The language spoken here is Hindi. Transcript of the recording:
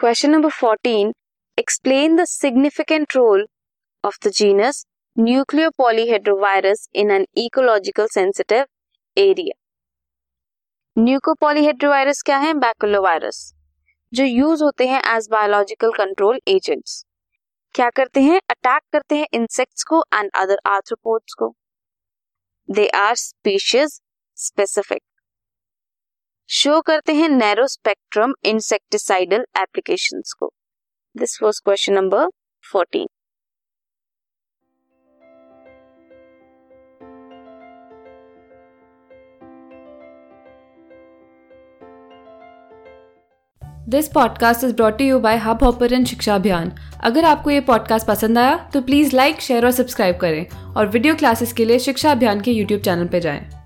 Question number fourteen explain the significant role of the genus nucleopolyhedrovirus in an ecological sensitive area nucleopolyhedrovirus क्या है? बैकुलोवायरस जो यूज़ होते हैं एज बायोलॉजिकल कंट्रोल एजेंट्स क्या करते हैं? अटैक करते हैं इंसेक्ट्स को एंड अदर आर्थ्रोपोड्स को. They are species specific show करते हैं नैरो स्पेक्ट्रम इंसेक्टिसाइडल एप्लीकेशन को। This was question number 14 this podcast is brought you by Hubhopper शिक्षा अभियान अगर आपको ये पॉडकास्ट पसंद आया तो प्लीज़ लाइक शेयर और सब्सक्राइब करें। और वीडियो क्लासेस के लिए शिक्षा अभियान के यूट्यूब चैनल पर जाएँ।